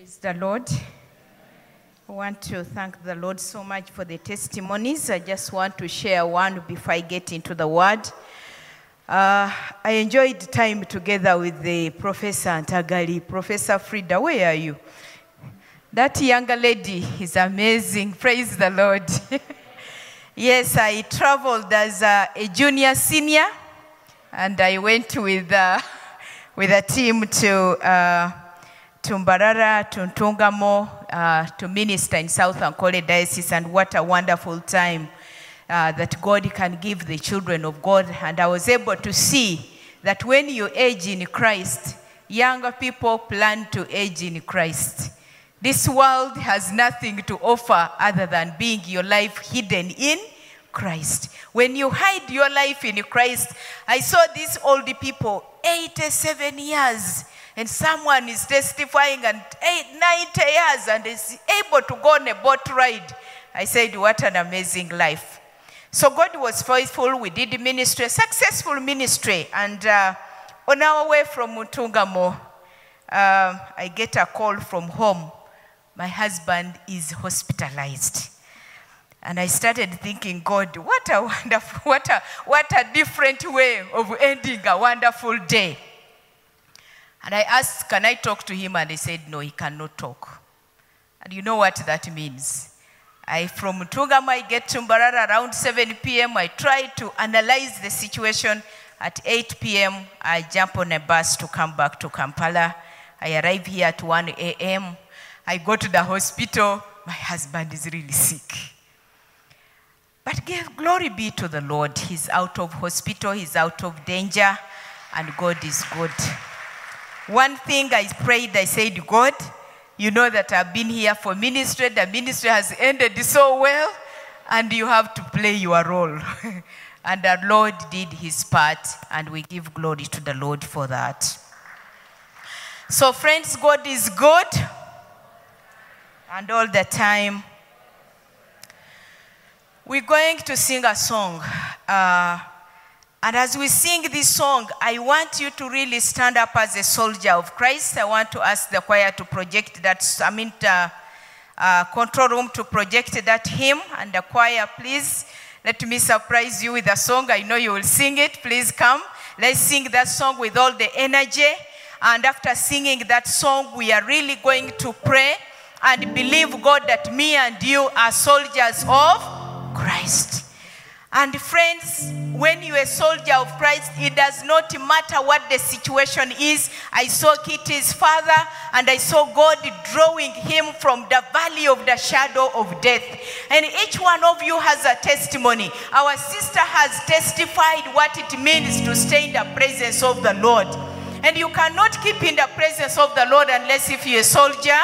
Praise the Lord. I want to thank the Lord so much for the testimonies. I just want to share one before I get into the word. Uh, I enjoyed time together with the Professor Antagali. Professor Frida, where are you? That younger lady is amazing. Praise the Lord. yes, I traveled as a, a junior senior, and I went with, uh, with a team to. Uh, to Mbarara, to uh, to minister in South Ankole Diocese, and what a wonderful time uh, that God can give the children of God. And I was able to see that when you age in Christ, younger people plan to age in Christ. This world has nothing to offer other than being your life hidden in Christ. When you hide your life in Christ, I saw these old people, 87 years, and someone is testifying and eight, 90 years and is able to go on a boat ride. I said, What an amazing life. So God was faithful. We did ministry, successful ministry. And uh, on our way from Ntungamo, uh, I get a call from home. My husband is hospitalized. And I started thinking, God, what a wonderful, what a, what a different way of ending a wonderful day. And I asked, Can I talk to him? And he said, No, he cannot talk. And you know what that means. I, from Ntungamo, I get to Mbarara around 7 p.m. I try to analyze the situation. At 8 p.m., I jump on a bus to come back to Kampala. I arrive here at 1 a.m. I go to the hospital. My husband is really sick. But give glory be to the Lord. He's out of hospital, he's out of danger, and God is good. One thing I prayed, I said, God, you know that I've been here for ministry. The ministry has ended so well, and you have to play your role. and the Lord did his part, and we give glory to the Lord for that. So, friends, God is good, and all the time. We're going to sing a song. Uh, and as we sing this song, I want you to really stand up as a soldier of Christ. I want to ask the choir to project that, I mean, uh, uh, control room to project that hymn. And the choir, please, let me surprise you with a song. I know you will sing it. Please come. Let's sing that song with all the energy. And after singing that song, we are really going to pray and believe God that me and you are soldiers of Christ. And friends, when you're a soldier of Christ, it does not matter what the situation is. I saw Kitty's father and I saw God drawing him from the valley of the shadow of death. And each one of you has a testimony. Our sister has testified what it means to stay in the presence of the Lord. And you cannot keep in the presence of the Lord unless if you're a soldier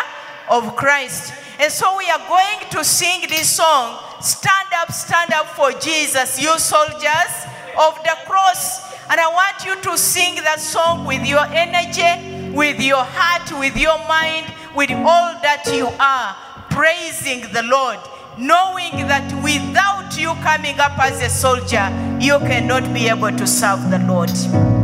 of Christ. And so we are going to sing this song Stand up, stand up for Jesus, you soldiers of the cross. And I want you to sing that song with your energy, with your heart, with your mind, with all that you are, praising the Lord, knowing that without you coming up as a soldier, you cannot be able to serve the Lord.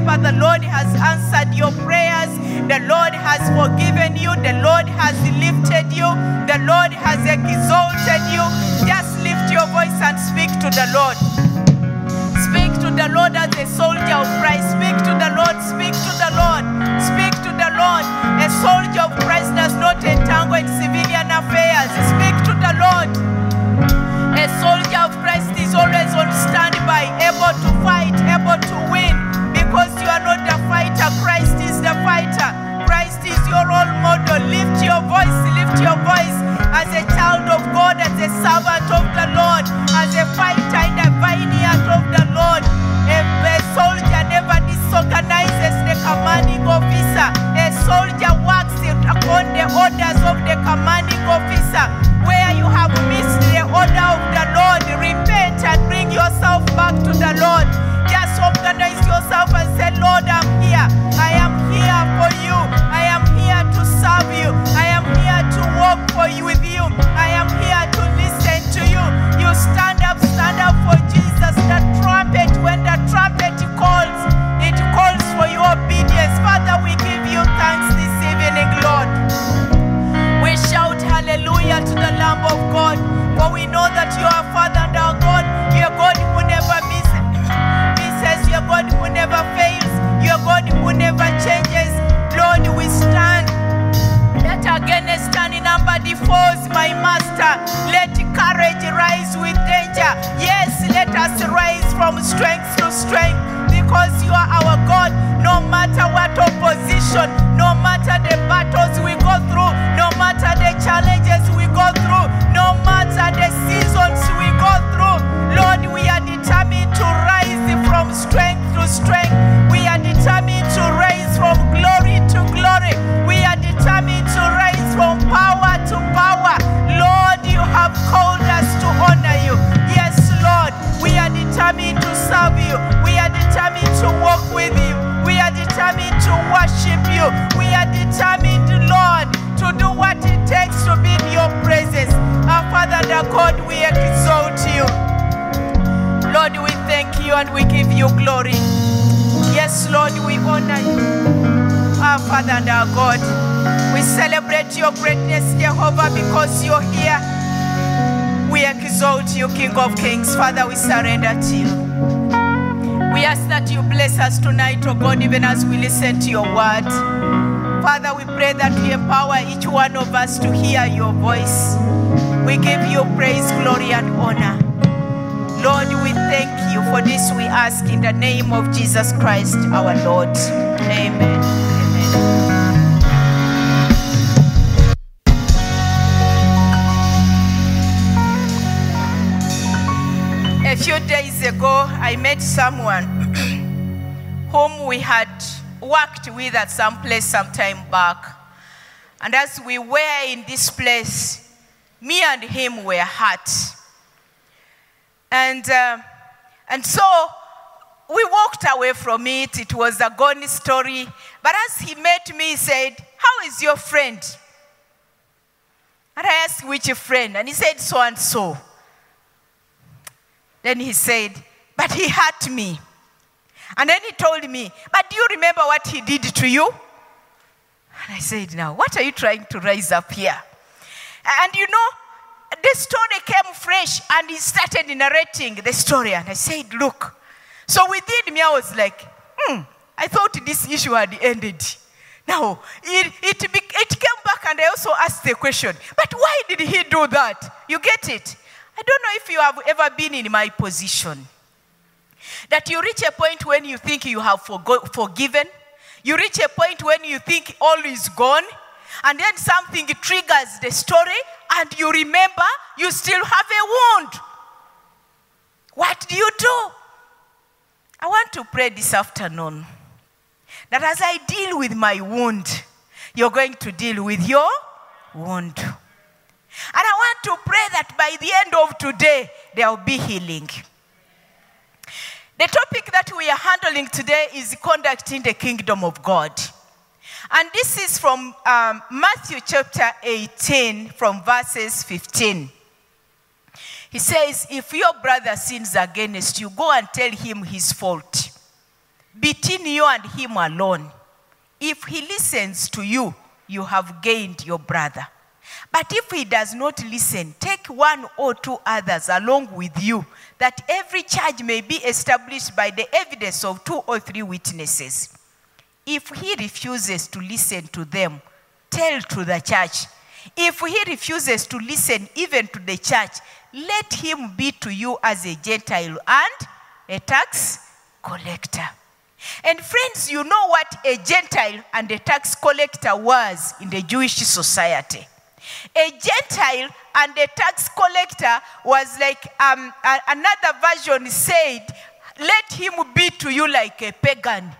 Remember the Lord has answered your prayers. The Lord has forgiven you. The Lord has lifted you. The Lord has exalted you. Just lift your voice and speak to the Lord. Speak to the Lord as a soldier of Christ. Father, we surrender to you. We ask that you bless us tonight, oh God, even as we listen to your word. Father, we pray that you empower each one of us to hear your voice. We give you praise, glory, and honor. Lord, we thank you for this. We ask in the name of Jesus Christ, our Lord. Amen. Amen. A few days ago, I met someone whom we had worked with at some place some time back. And as we were in this place, me and him were hurt. And, uh, and so we walked away from it. It was a gone story. But as he met me, he said, How is your friend? And I asked, Which friend? And he said, So and so. Then he said, But he hurt me. And then he told me, But do you remember what he did to you? And I said, Now, what are you trying to raise up here? And you know, the story came fresh and he started narrating the story. And I said, Look. So within me, I was like, Hmm, I thought this issue had ended. Now, it, it, it came back and I also asked the question, But why did he do that? You get it? I don't know if you have ever been in my position. That you reach a point when you think you have forgiven, you reach a point when you think all is gone, and then something triggers the story, and you remember you still have a wound. What do you do? I want to pray this afternoon that as I deal with my wound, you're going to deal with your wound. And I want to pray that by the end of today, there will be healing. The topic that we are handling today is conducting the kingdom of God. And this is from um, Matthew chapter 18, from verses 15. He says, If your brother sins against you, go and tell him his fault. Between you and him alone. If he listens to you, you have gained your brother. But if he does not listen, take one or two others along with you, that every charge may be established by the evidence of two or three witnesses. If he refuses to listen to them, tell to the church. If he refuses to listen even to the church, let him be to you as a Gentile and a tax collector. And friends, you know what a Gentile and a tax collector was in the Jewish society. A Gentile and a tax collector was like um, a- another version said, let him be to you like a pagan.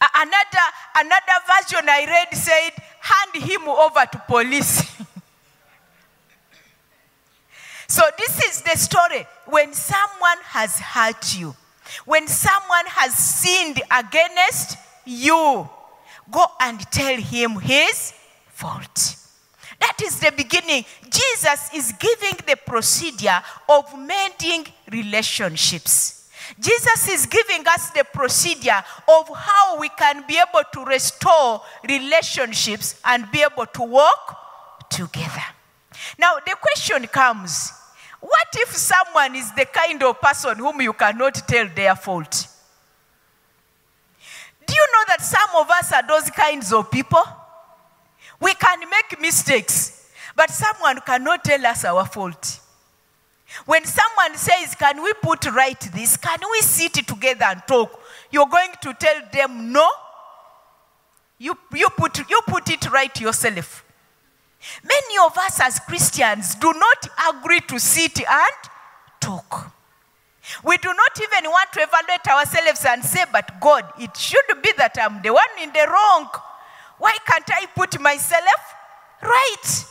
Another, another version I read said, hand him over to police. so this is the story. When someone has hurt you, when someone has sinned against you, go and tell him his fault. That is the beginning. Jesus is giving the procedure of mending relationships. Jesus is giving us the procedure of how we can be able to restore relationships and be able to work together. Now, the question comes what if someone is the kind of person whom you cannot tell their fault? Do you know that some of us are those kinds of people? We can make mistakes, but someone cannot tell us our fault. When someone says, Can we put right this? Can we sit together and talk? You're going to tell them, No. You, you, put, you put it right yourself. Many of us as Christians do not agree to sit and talk. We do not even want to evaluate ourselves and say, But God, it should be that I'm the one in the wrong. Why can't I put myself right?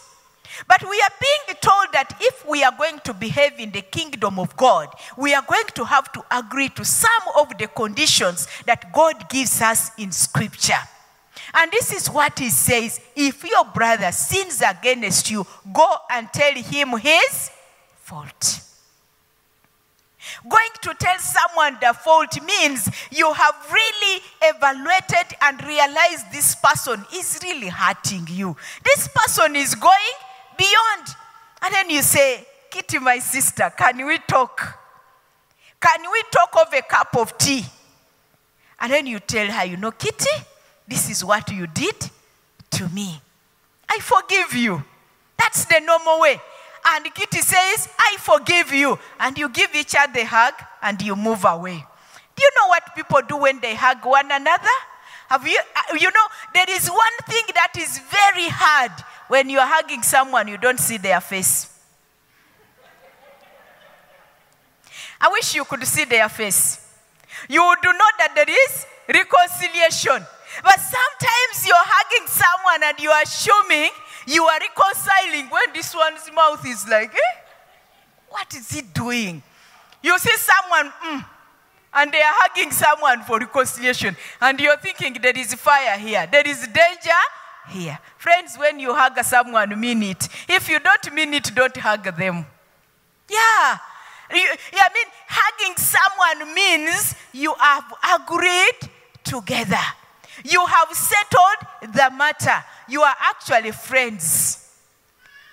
But we are being told that if we are going to behave in the kingdom of God, we are going to have to agree to some of the conditions that God gives us in Scripture. And this is what he says if your brother sins against you, go and tell him his fault. Going to tell someone the fault means you have really evaluated and realized this person is really hurting you. This person is going beyond. And then you say, Kitty, my sister, can we talk? Can we talk of a cup of tea? And then you tell her, you know, Kitty, this is what you did to me. I forgive you. That's the normal way. And Kitty says, I forgive you. And you give each other a hug and you move away. Do you know what people do when they hug one another? Have you, uh, you know, there is one thing that is very hard when you're hugging someone, you don't see their face. I wish you could see their face. You would know that there is reconciliation. But sometimes you're hugging someone and you are assuming you are reconciling when this one's mouth is like, eh? What is he doing? You see someone, mm, and they are hugging someone for reconciliation, and you're thinking there is fire here, there is danger here. Friends, when you hug someone, mean it. If you don't mean it, don't hug them. Yeah. You- yeah, I mean, hugging someone means you have agreed together. You have settled the matter. You are actually friends.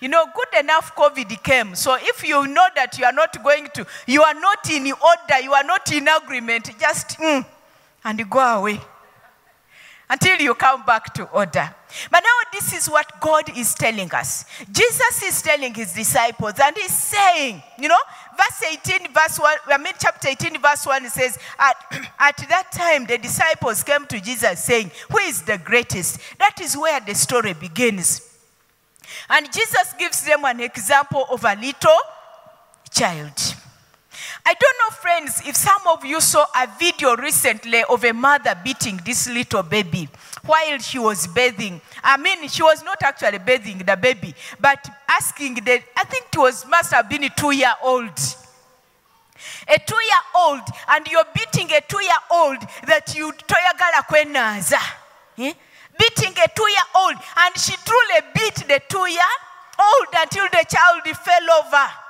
You know, good enough COVID came. So if you know that you are not going to, you are not in order, you are not in agreement, just mm, and go away until you come back to order. But now, this is what God is telling us. Jesus is telling his disciples, and he's saying, you know, verse 18, verse 1, I mean, chapter 18, verse 1, it says, at, at that time, the disciples came to Jesus saying, Who is the greatest? That is where the story begins. And Jesus gives them an example of a little child. I don't know, friends, if some of you saw a video recently of a mother beating this little baby while she was bathing. I mean, she was not actually bathing the baby, but asking the, I think it was, must have been a two year old. A two year old, and you're beating a two year old that you toyagala kwenaza. eh, beating a two year old. And she truly beat the two year old until the child fell over.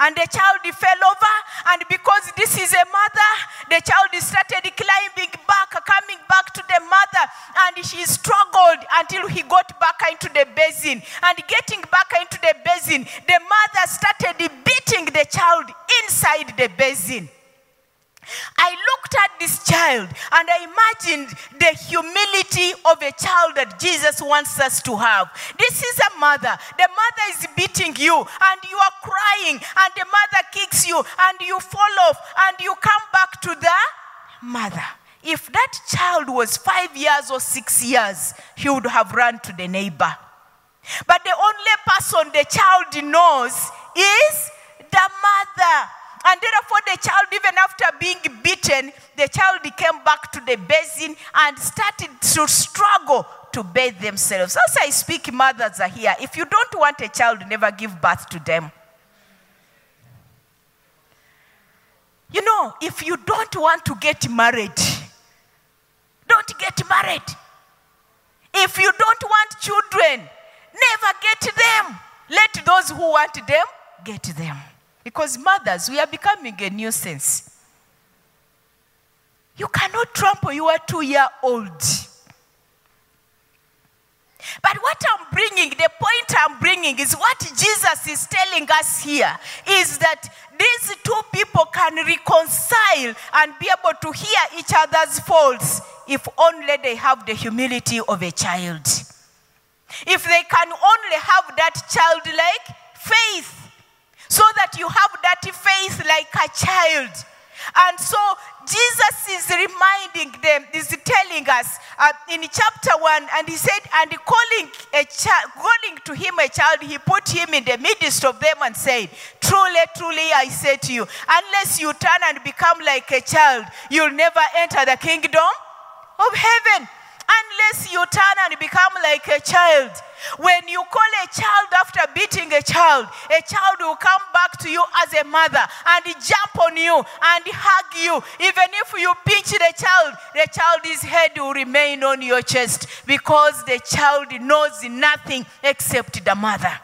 And the child fell over, and because this is a mother, the child started climbing back, coming back to the mother, and she struggled until he got back into the basin. And getting back into the basin, the mother started beating the child inside the basin. I looked at this child and I imagined the humility of a child that Jesus wants us to have. This is a mother. The mother is beating you and you are crying, and the mother kicks you and you fall off and you come back to the mother. If that child was five years or six years, he would have run to the neighbor. But the only person the child knows is the mother. And therefore, the child, even after being beaten, the child came back to the basin and started to struggle to bathe themselves. As I speak, mothers are here. If you don't want a child, never give birth to them. You know, if you don't want to get married, don't get married. If you don't want children, never get them. Let those who want them get them. Because mothers, we are becoming a nuisance. You cannot trample your two year old. But what I'm bringing, the point I'm bringing is what Jesus is telling us here is that these two people can reconcile and be able to hear each other's faults if only they have the humility of a child. If they can only have that childlike faith so that you have that faith like a child. And so Jesus is reminding them, is telling us uh, in chapter 1, and he said, and calling a calling to him a child, he put him in the midst of them and said, Truly, truly, I say to you, unless you turn and become like a child, you'll never enter the kingdom of heaven. Unless you turn and become like a child. When you call a child after beating a child, a child will come back to you as a mother and jump on you and hug you. Even if you pinch the child, the child's head will remain on your chest because the child knows nothing except the mother.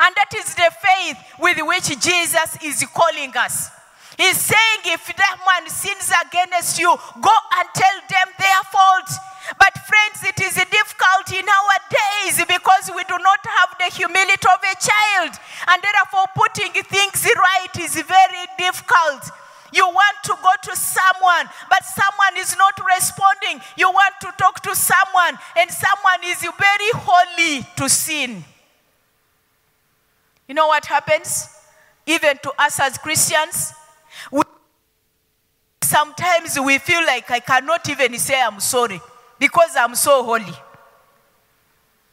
And that is the faith with which Jesus is calling us. He's saying, if that man sins against you, go and tell them their fault. But, friends, it is difficult in our days because we do not have the humility of a child. And therefore, putting things right is very difficult. You want to go to someone, but someone is not responding. You want to talk to someone, and someone is very holy to sin. You know what happens? Even to us as Christians, sometimes we feel like I cannot even say I'm sorry because I'm so holy.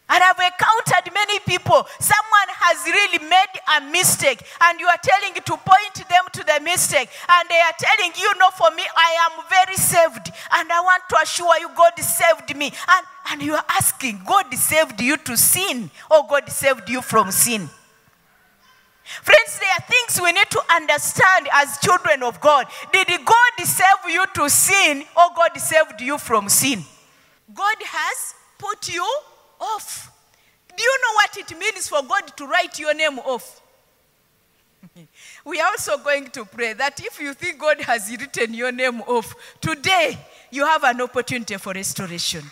And I've encountered many people. Someone has really made a mistake, and you are telling to point them to the mistake, and they are telling you, no, for me, I am very saved, and I want to assure you, God saved me. And, and you are asking, God saved you to sin, or God saved you from sin? Friends, there are things we need to understand as children of God. Did God save you to sin or God saved you from sin? God has put you off. Do you know what it means for God to write your name off? we are also going to pray that if you think God has written your name off, today you have an opportunity for restoration.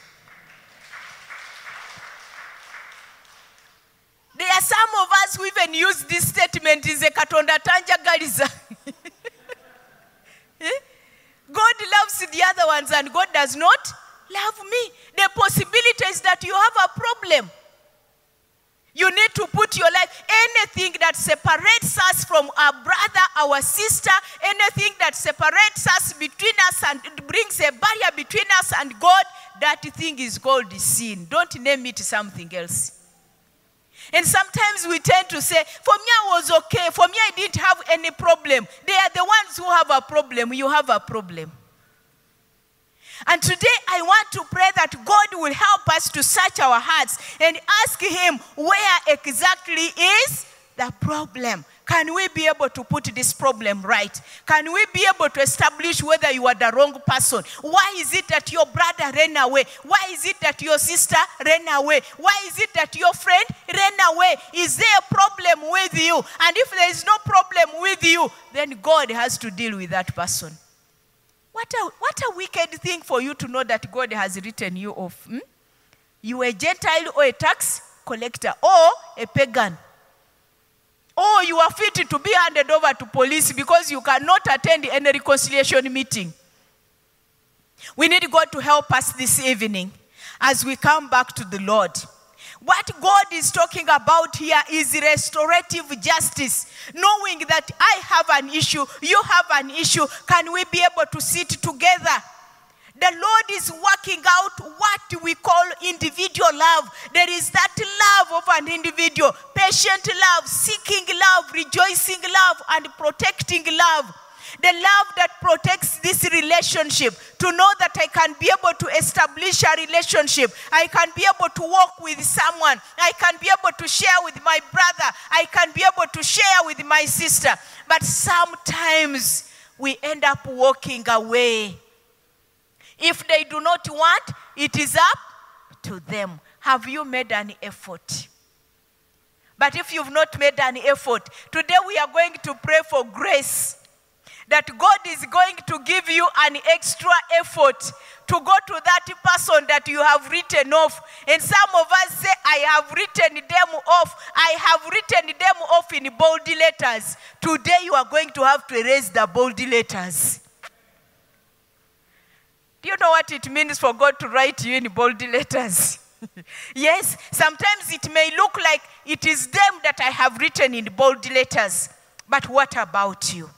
There are some of us who even use this statement is a katonda tanjagaliza. Eh? God loves the other ones and God does not love me. The possibility is that you have a problem. You need to put your life, anything that separates us from our brother, our sister, anything that separates us between us and brings a barrier between us and God, that thing is called sin. Don't name it something else. And sometimes we tend to say, For me, I was okay. For me, I didn't have any problem. They are the ones who have a problem. You have a problem. And today, I want to pray that God will help us to search our hearts and ask Him where exactly is the problem? Can we be able to put this problem right? Can we be able to establish whether you are the wrong person? Why is it that your brother ran away? Why is it that your sister ran away? Why is it that your friend ran away? Is there a problem with you? And if there is no problem with you, then God has to deal with that person. What a, what a wicked thing for you to know that God has written you off. hmm? You a Gentile or a tax collector or a pagan. Or you are fit to be handed over to police because you cannot attend any reconciliation meeting. We need God to help us this evening as we come back to the Lord. What God is talking about here is restorative justice. Knowing that I have an issue, you have an issue, can we be able to sit together? The Lord is working out what we call individual love. There is that love of an individual, patient love, seeking love, rejoicing love, and protecting love. The love that protects this relationship, to know that I can be able to establish a relationship. I can be able to walk with someone. I can be able to share with my brother. I can be able to share with my sister. But sometimes we end up walking away. If they do not want, it is up to them. Have you made an effort? But if you've not made an effort, today we are going to pray for grace. That God is going to give you an extra effort to go to that person that you have written off. And some of us say, I have written them off. I have written them off in bold letters. Today you are going to have to erase the bold letters. Do you know what it means for God to write you in bold letters? yes, sometimes it may look like it is them that I have written in bold letters. But what about you?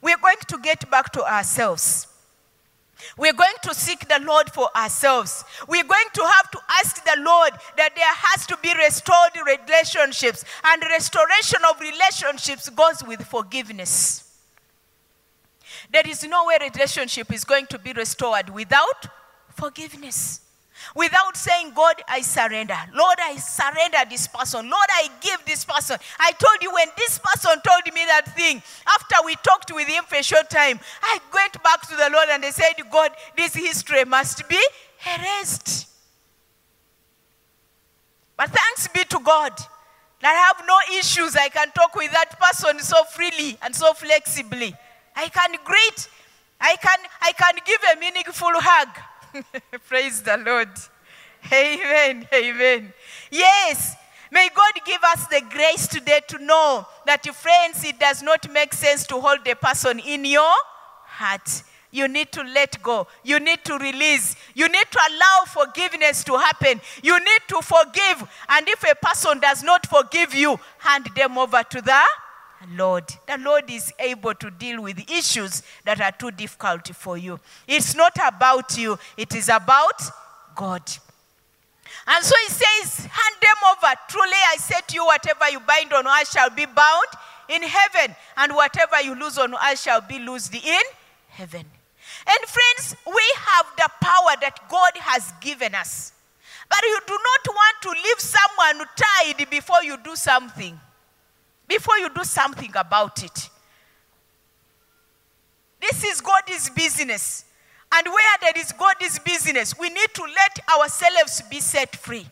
We're going to get back to ourselves. We're going to seek the Lord for ourselves. We're going to have to ask the Lord that there has to be restored relationships. And restoration of relationships goes with forgiveness. There is no way relationship is going to be restored without forgiveness. Without saying, God, I surrender. Lord, I surrender this person. Lord, I give this person. I told you when this person told me that thing, after we talked with him for a short time, I went back to the Lord and I said, God, this history must be erased. But thanks be to God that I have no issues. I can talk with that person so freely and so flexibly. I can greet. I can, I can give a meaningful hug. Praise the Lord. Amen. Amen. Yes. May God give us the grace today to know that, friends, it does not make sense to hold a person in your heart. You need to let go. You need to release. You need to allow forgiveness to happen. You need to forgive. And if a person does not forgive you, hand them over to the Lord. The Lord is able to deal with issues that are too difficult for you. It's not about you, it is about God. And so he says, Hand them over. Truly I say to you, whatever you bind on earth shall be bound in heaven, and whatever you lose on earth shall be loosed in heaven. And friends, we have the power that God has given us. But you do not want to leave someone tied before you do something before you do something about it. This is God's business. And where there is God's business, we need to let ourselves be set free.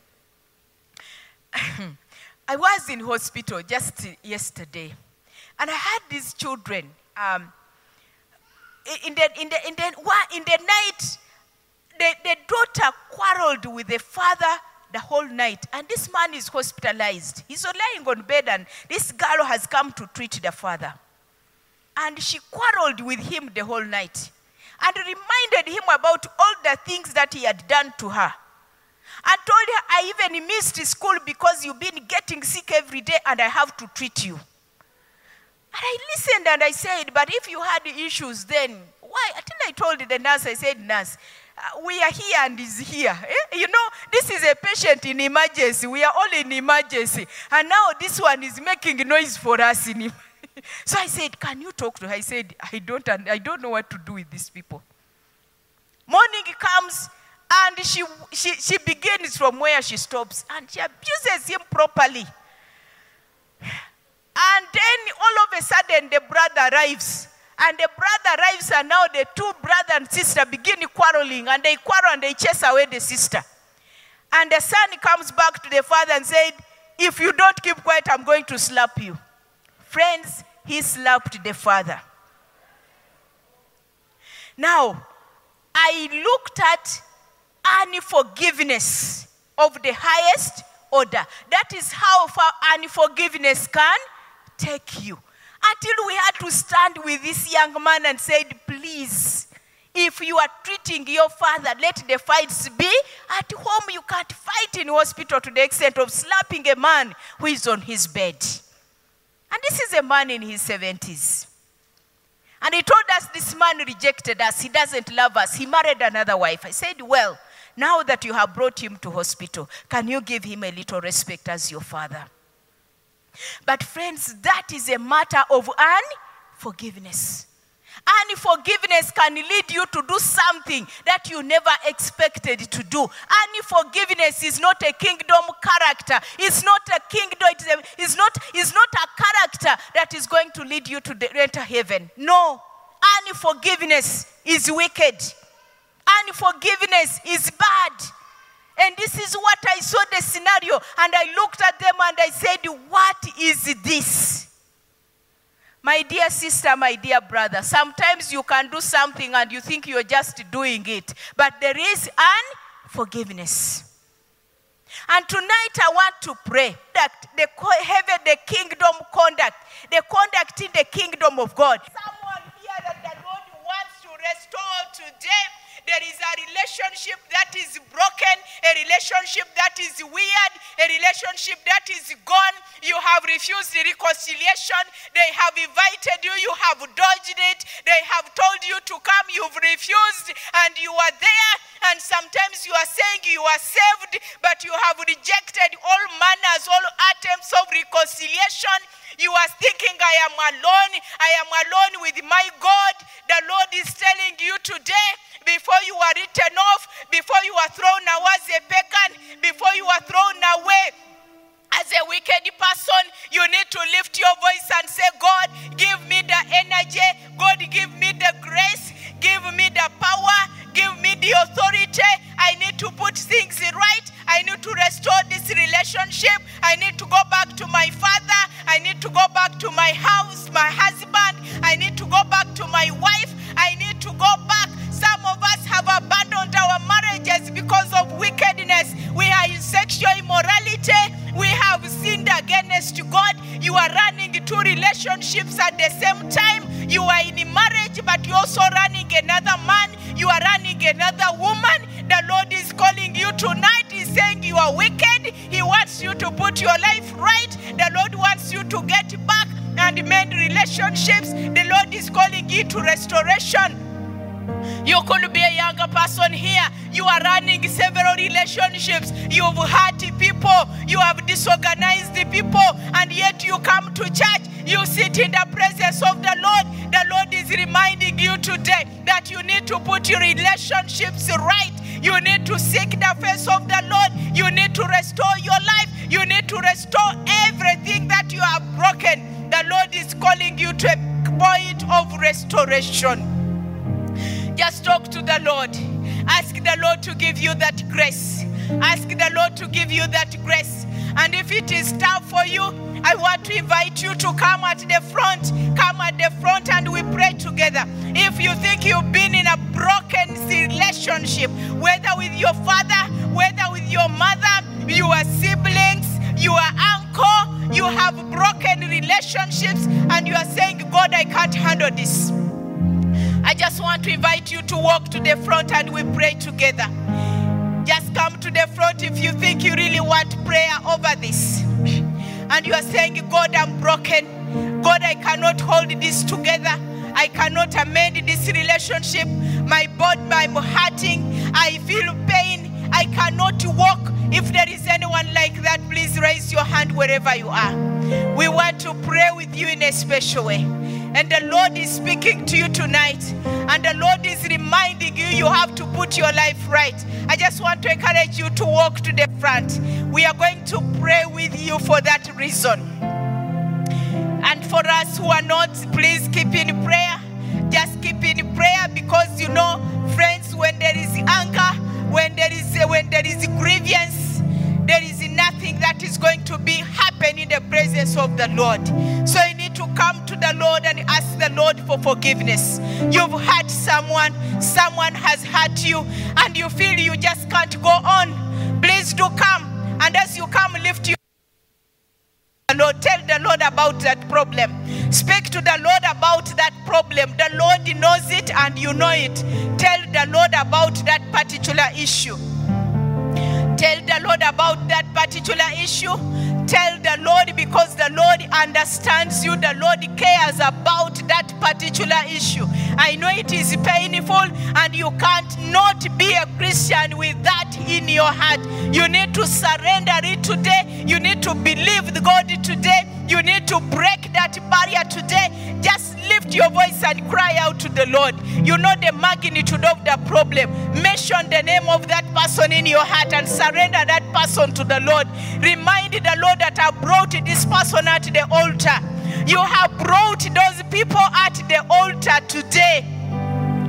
I was in hospital just yesterday, and I had these children. Um, in, the, in, the, in, the, in the night, the, the daughter quarreled with the father the whole night. And this man is hospitalized. He's lying on bed, and this girl has come to treat the father. And she quarreled with him the whole night and reminded him about all the things that he had done to her. And told her, I even missed school because you've been getting sick every day and I have to treat you. And I listened and I said, But if you had issues then, why? Think I told the nurse, I said, Nurse, we are here and is here. Eh? You know, this is a patient in emergency. We are all in emergency. And now this one is making noise for us. In so I said, Can you talk to her? I said, I don't, I don't know what to do with these people. Morning comes and she, she, she begins from where she stops and she abuses him properly. And then all of a sudden, the brother arrives. And the brother arrives, and now the two brother and sister begin quarreling, and they quarrel and they chase away the sister. And the son comes back to the father and said, If you don't keep quiet, I'm going to slap you. Friends, he slapped the father. Now, I looked at unforgiveness of the highest order. That is how far unforgiveness can take you. Until we had to stand with this young man and said, please, if you are treating your father, let the fights be at home. You can't fight in hospital to the extent of slapping a man who is on his bed. And this is a man in his 70s. And he told us this man rejected us. He doesn't love us. He married another wife. I said, Well, now that you have brought him to hospital, can you give him a little respect as your father? But, friends, that is a matter of unforgiveness. Unforgiveness can lead you to do something that you never expected to do. Unforgiveness is not a kingdom character. It's not a kingdom. It's, a, it's, not, it's not a character that is going to lead you to the, enter heaven. No. Unforgiveness is wicked. Unforgiveness is bad. And this is what I saw the scenario. And I looked at them and I said, What is this? My dear sister, my dear brother, sometimes you can do something and you think you're just doing it, but there is unforgiveness. And tonight I want to pray that the heaven, the kingdom conduct, the conduct in the kingdom of God. Someone here that the Lord wants to restore today. There is a relationship that is broken, a relationship that is weird, a relationship that is gone. You have refused reconciliation. They have invited you, you have dodged it. They have told you to come, you've refused, and you are there. And sometimes you are saying you are saved, but you have rejected all manners, all attempts of reconciliation. You are thinking, I am alone. I am alone with my God. The Lord is telling you today, before you are written off, before you are thrown away as a pagan, before you are thrown away as a wicked person, you need to lift your voice and say, God, give me the energy. God, give me the grace. Give me the power. Give me the authority. I need to put things right. I need to restore this relationship. I need to go back to my father. I need to go back to my house, my husband. I need to go back to my wife. I need to go back. Some of us have abandoned our marriages because of wickedness. We are in sexual immorality. We have sinned against God. You are running two relationships at the same time. You are in a marriage, but you're also running another man. You are running another woman. The Lord is calling you tonight. He's saying you are wicked. He wants you to put your life right. The Lord wants you to get back and mend relationships. The Lord is calling you to restoration. You could be a younger person here. You are running several relationships. You've hurt people. You have disorganized people. And yet you come to church. You sit in the presence of the Lord. The Lord is reminding you today that you need to put your relationships right. You need to seek the face of the Lord. You need to restore your life. You need to restore everything that you have broken. The Lord is calling you to a point of restoration. Just talk to the Lord. Ask the Lord to give you that grace. Ask the Lord to give you that grace. And if it is tough for you, I want to invite you to come at the front. Come at the front and we pray together. If you think you've been in a broken relationship, whether with your father, whether with your mother, your siblings, your uncle, you have broken relationships, and you are saying, God, I can't handle this. I just want to invite you to walk to the front and we pray together. Just come to the front if you think you really want prayer over this. And you are saying, God, I'm broken. God, I cannot hold this together. I cannot amend this relationship. My body, I'm hurting. I feel pain. I cannot walk. If there is anyone like that, please raise your hand wherever you are. We want to pray with you in a special way. And the Lord is speaking to you tonight. And the Lord is reminding you you have to put your life right. I just want to encourage you to walk to the front. We are going to pray with you for that reason. And for us who are not, please keep in prayer. Just keep in prayer because you know, friends, when there is anger, when there is when there is grievance, there is nothing that is going to be happen in the presence of the Lord. So to come to the Lord and ask the Lord for forgiveness. You've hurt someone, someone has hurt you, and you feel you just can't go on. Please do come. And as you come, lift your Lord, tell the Lord about that problem. Speak to the Lord about that problem. The Lord knows it and you know it. Tell the Lord about that particular issue. Tell the Lord about that particular issue. Tell the Lord because the Lord understands you. The Lord cares about that particular issue. I know it is painful and you can't not be a Christian with that in your heart. You need to surrender it today. You need to believe God today. You need to break that barrier today. Just lift your voice and cry out to the Lord. You know the magnitude of the problem. Mention the name of that person in your heart and surrender that person to the Lord. Remind the Lord that I brought this person at the altar. You have brought those people at the altar today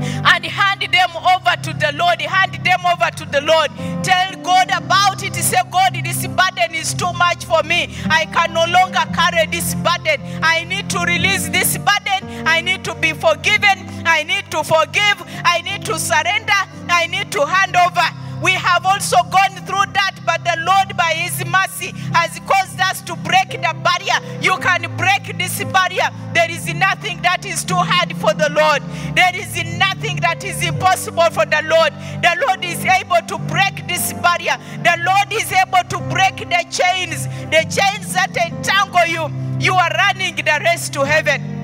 and hand them over to the Lord. Hand them over to the Lord. Tell God about it. Say, God, this burden is too much for me. I can no longer carry this burden. I need to release this burden. I need to be forgiven. I need to forgive. I need to surrender. I need to hand over. We have also gone through that, but the Lord, by His mercy, has caused us to break the barrier. You can break this barrier. There is nothing that is too hard for the Lord. There is nothing that is impossible for the Lord. The Lord is able to break this barrier. The Lord is able to break the chains, the chains that entangle you. You are running the race to heaven.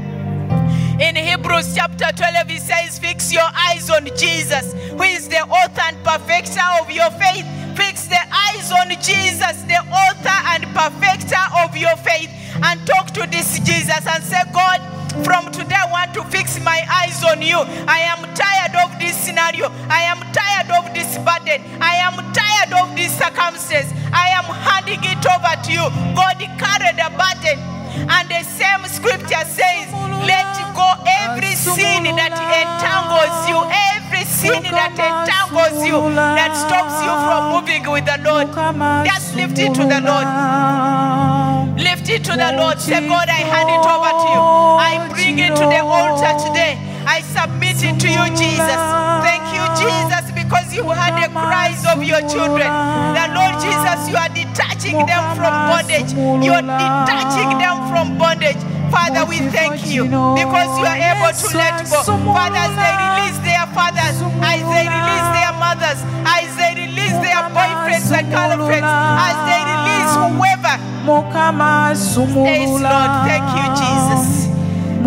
In Hebrews chapter 12, it says, Fix your eyes on Jesus, who is the author and perfecter of your faith. Fix the eyes on Jesus, the author and perfecter of your faith. And talk to this Jesus and say, God, from today I want to fix my eyes on you. I am tired of this scenario. I am tired of this burden. I am tired of this circumstance. I am handing it over to you. God, carried the burden. And the same scripture says, let go every sin that entangles you, every sin that entangles you, that stops you from moving with the Lord. Just lift it to the Lord. Lift it to the Lord. Say, God, I hand it over to you. I bring it to the altar today. I submit it to you, Jesus. Thank you, Jesus, because you heard the cries of your children. The Lord Jesus, you are detaching them from bondage. You are detaching them from bondage. Father, we thank you because you are able to let go. Father, as they release their fathers, as they release their mothers, as they release their boyfriends and girlfriends, as they release whoever. Yes, Lord, thank you, Jesus.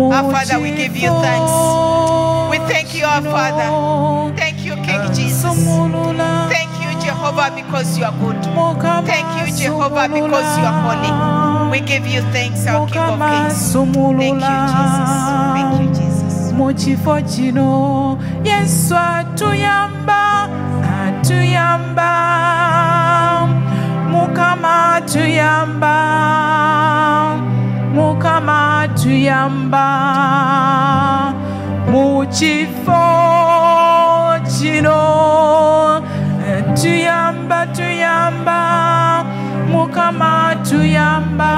Our Father, we give you thanks. We thank you, our Father. Thank you, King Jesus. Thank you, Jehovah, because you are good. Thank you, Jehovah, because you are holy. We give you thanks, our King of Kings. Thank you, Jesus. Thank you, Jesus. mu kifo kino yesu atuyamba atuyamba mukama atuyamba mukama atuyamba mu kifo kino tuyamba tuyamba. Mukama atuyamba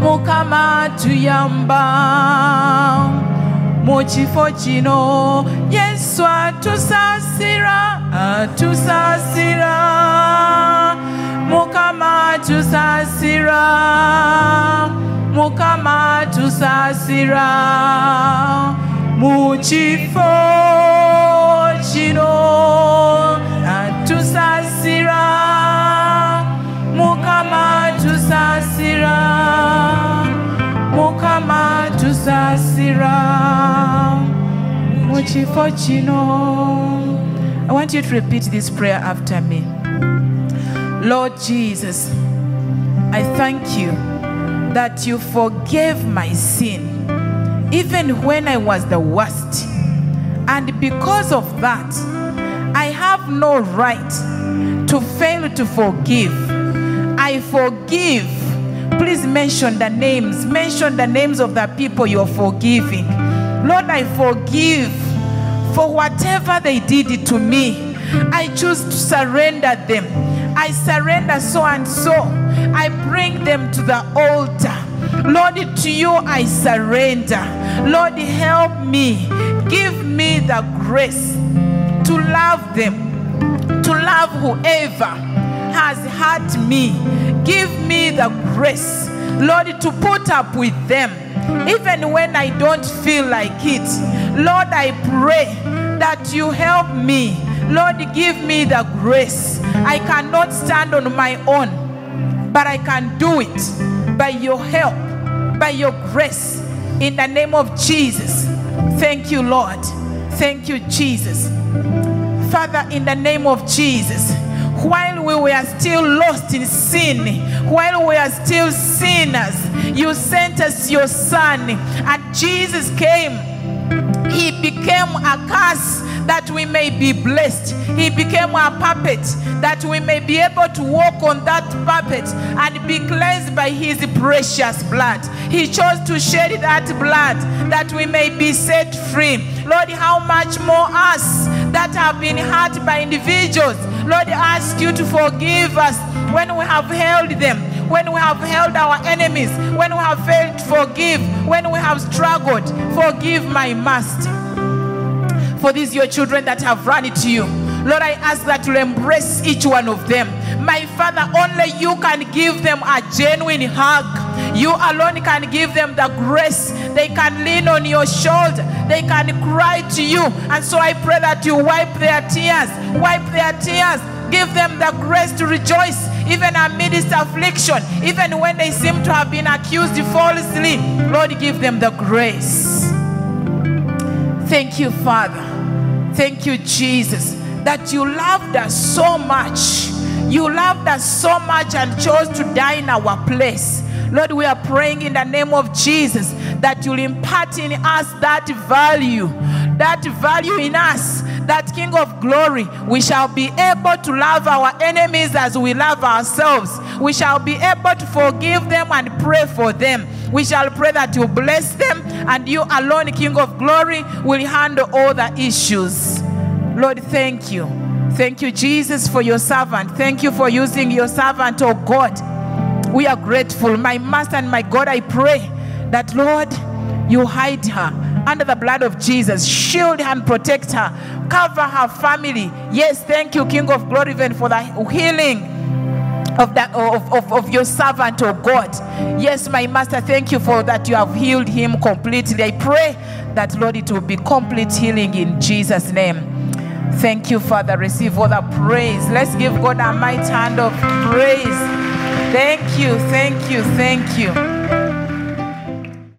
mukama tuyamba mu kifo kino yesu atusasira atusasira mukama atusasira mukama atusasira mu kifo kino mukama atusasira. Mukama atusasira mu kifo i want you to repeat this prayer after me lord jesus i thank you that you forgave my sin even when i was the worst and because of that i have no right to fail to forgive i forgive please mention the names. Mention the names of the people you're forgiving. Lord, I forgive for whatever they did to me. I choose to surrender them. I surrender so and so. I bring them to the altar. Lord, to you I surrender. Lord, help me. Give me the grace to love them, to love whoever has hurt me. Give me the grace, Lord, to put up with them, even when I don't feel like it. Lord, I pray that you help me. Lord, give me the grace. I cannot stand on my own, but I can do it by your help, by your grace, in the name of Jesus. Thank you, Lord. Thank you, Jesus. Father, in the name of Jesus, while we were still lost in sin, while we are still sinners, you sent us your Son, and Jesus came. He became a curse that we may be blessed. He became our puppet that we may be able to walk on that puppet and be cleansed by his precious blood. He chose to shed that blood that we may be set free. Lord, how much more us that have been hurt by individuals. Lord, ask you to forgive us when we have held them, when we have held our enemies, when we have failed to forgive, when we have struggled. Forgive my master. For these your children that have run it to you. Lord, I ask that you embrace each one of them. My Father, only you can give them a genuine hug. You alone can give them the grace. They can lean on your shoulder. They can cry to you. And so I pray that you wipe their tears. Wipe their tears. Give them the grace to rejoice even amidst affliction, even when they seem to have been accused falsely. Lord, give them the grace. Thank you, Father. Thank you, Jesus, that you loved us so much. You loved us so much and chose to die in our place. Lord, we are praying in the name of Jesus that you'll impart in us that value, that value in us, that King of glory. We shall be able to love our enemies as we love ourselves. We shall be able to forgive them and pray for them. We shall pray that you bless them and you alone, King of glory, will handle all the issues. Lord, thank you. Thank you, Jesus, for your servant. Thank you for using your servant, oh God. We are grateful. My Master and my God, I pray that, Lord, you hide her under the blood of Jesus. Shield and protect her. Cover her family. Yes, thank you, King of glory, even for the healing of, that, of, of, of your servant, oh God. Yes, my Master, thank you for that you have healed him completely. I pray that, Lord, it will be complete healing in Jesus' name. Thank you, Father. Receive all the praise. Let's give God a mighty hand of praise. Thank you, thank you, thank you.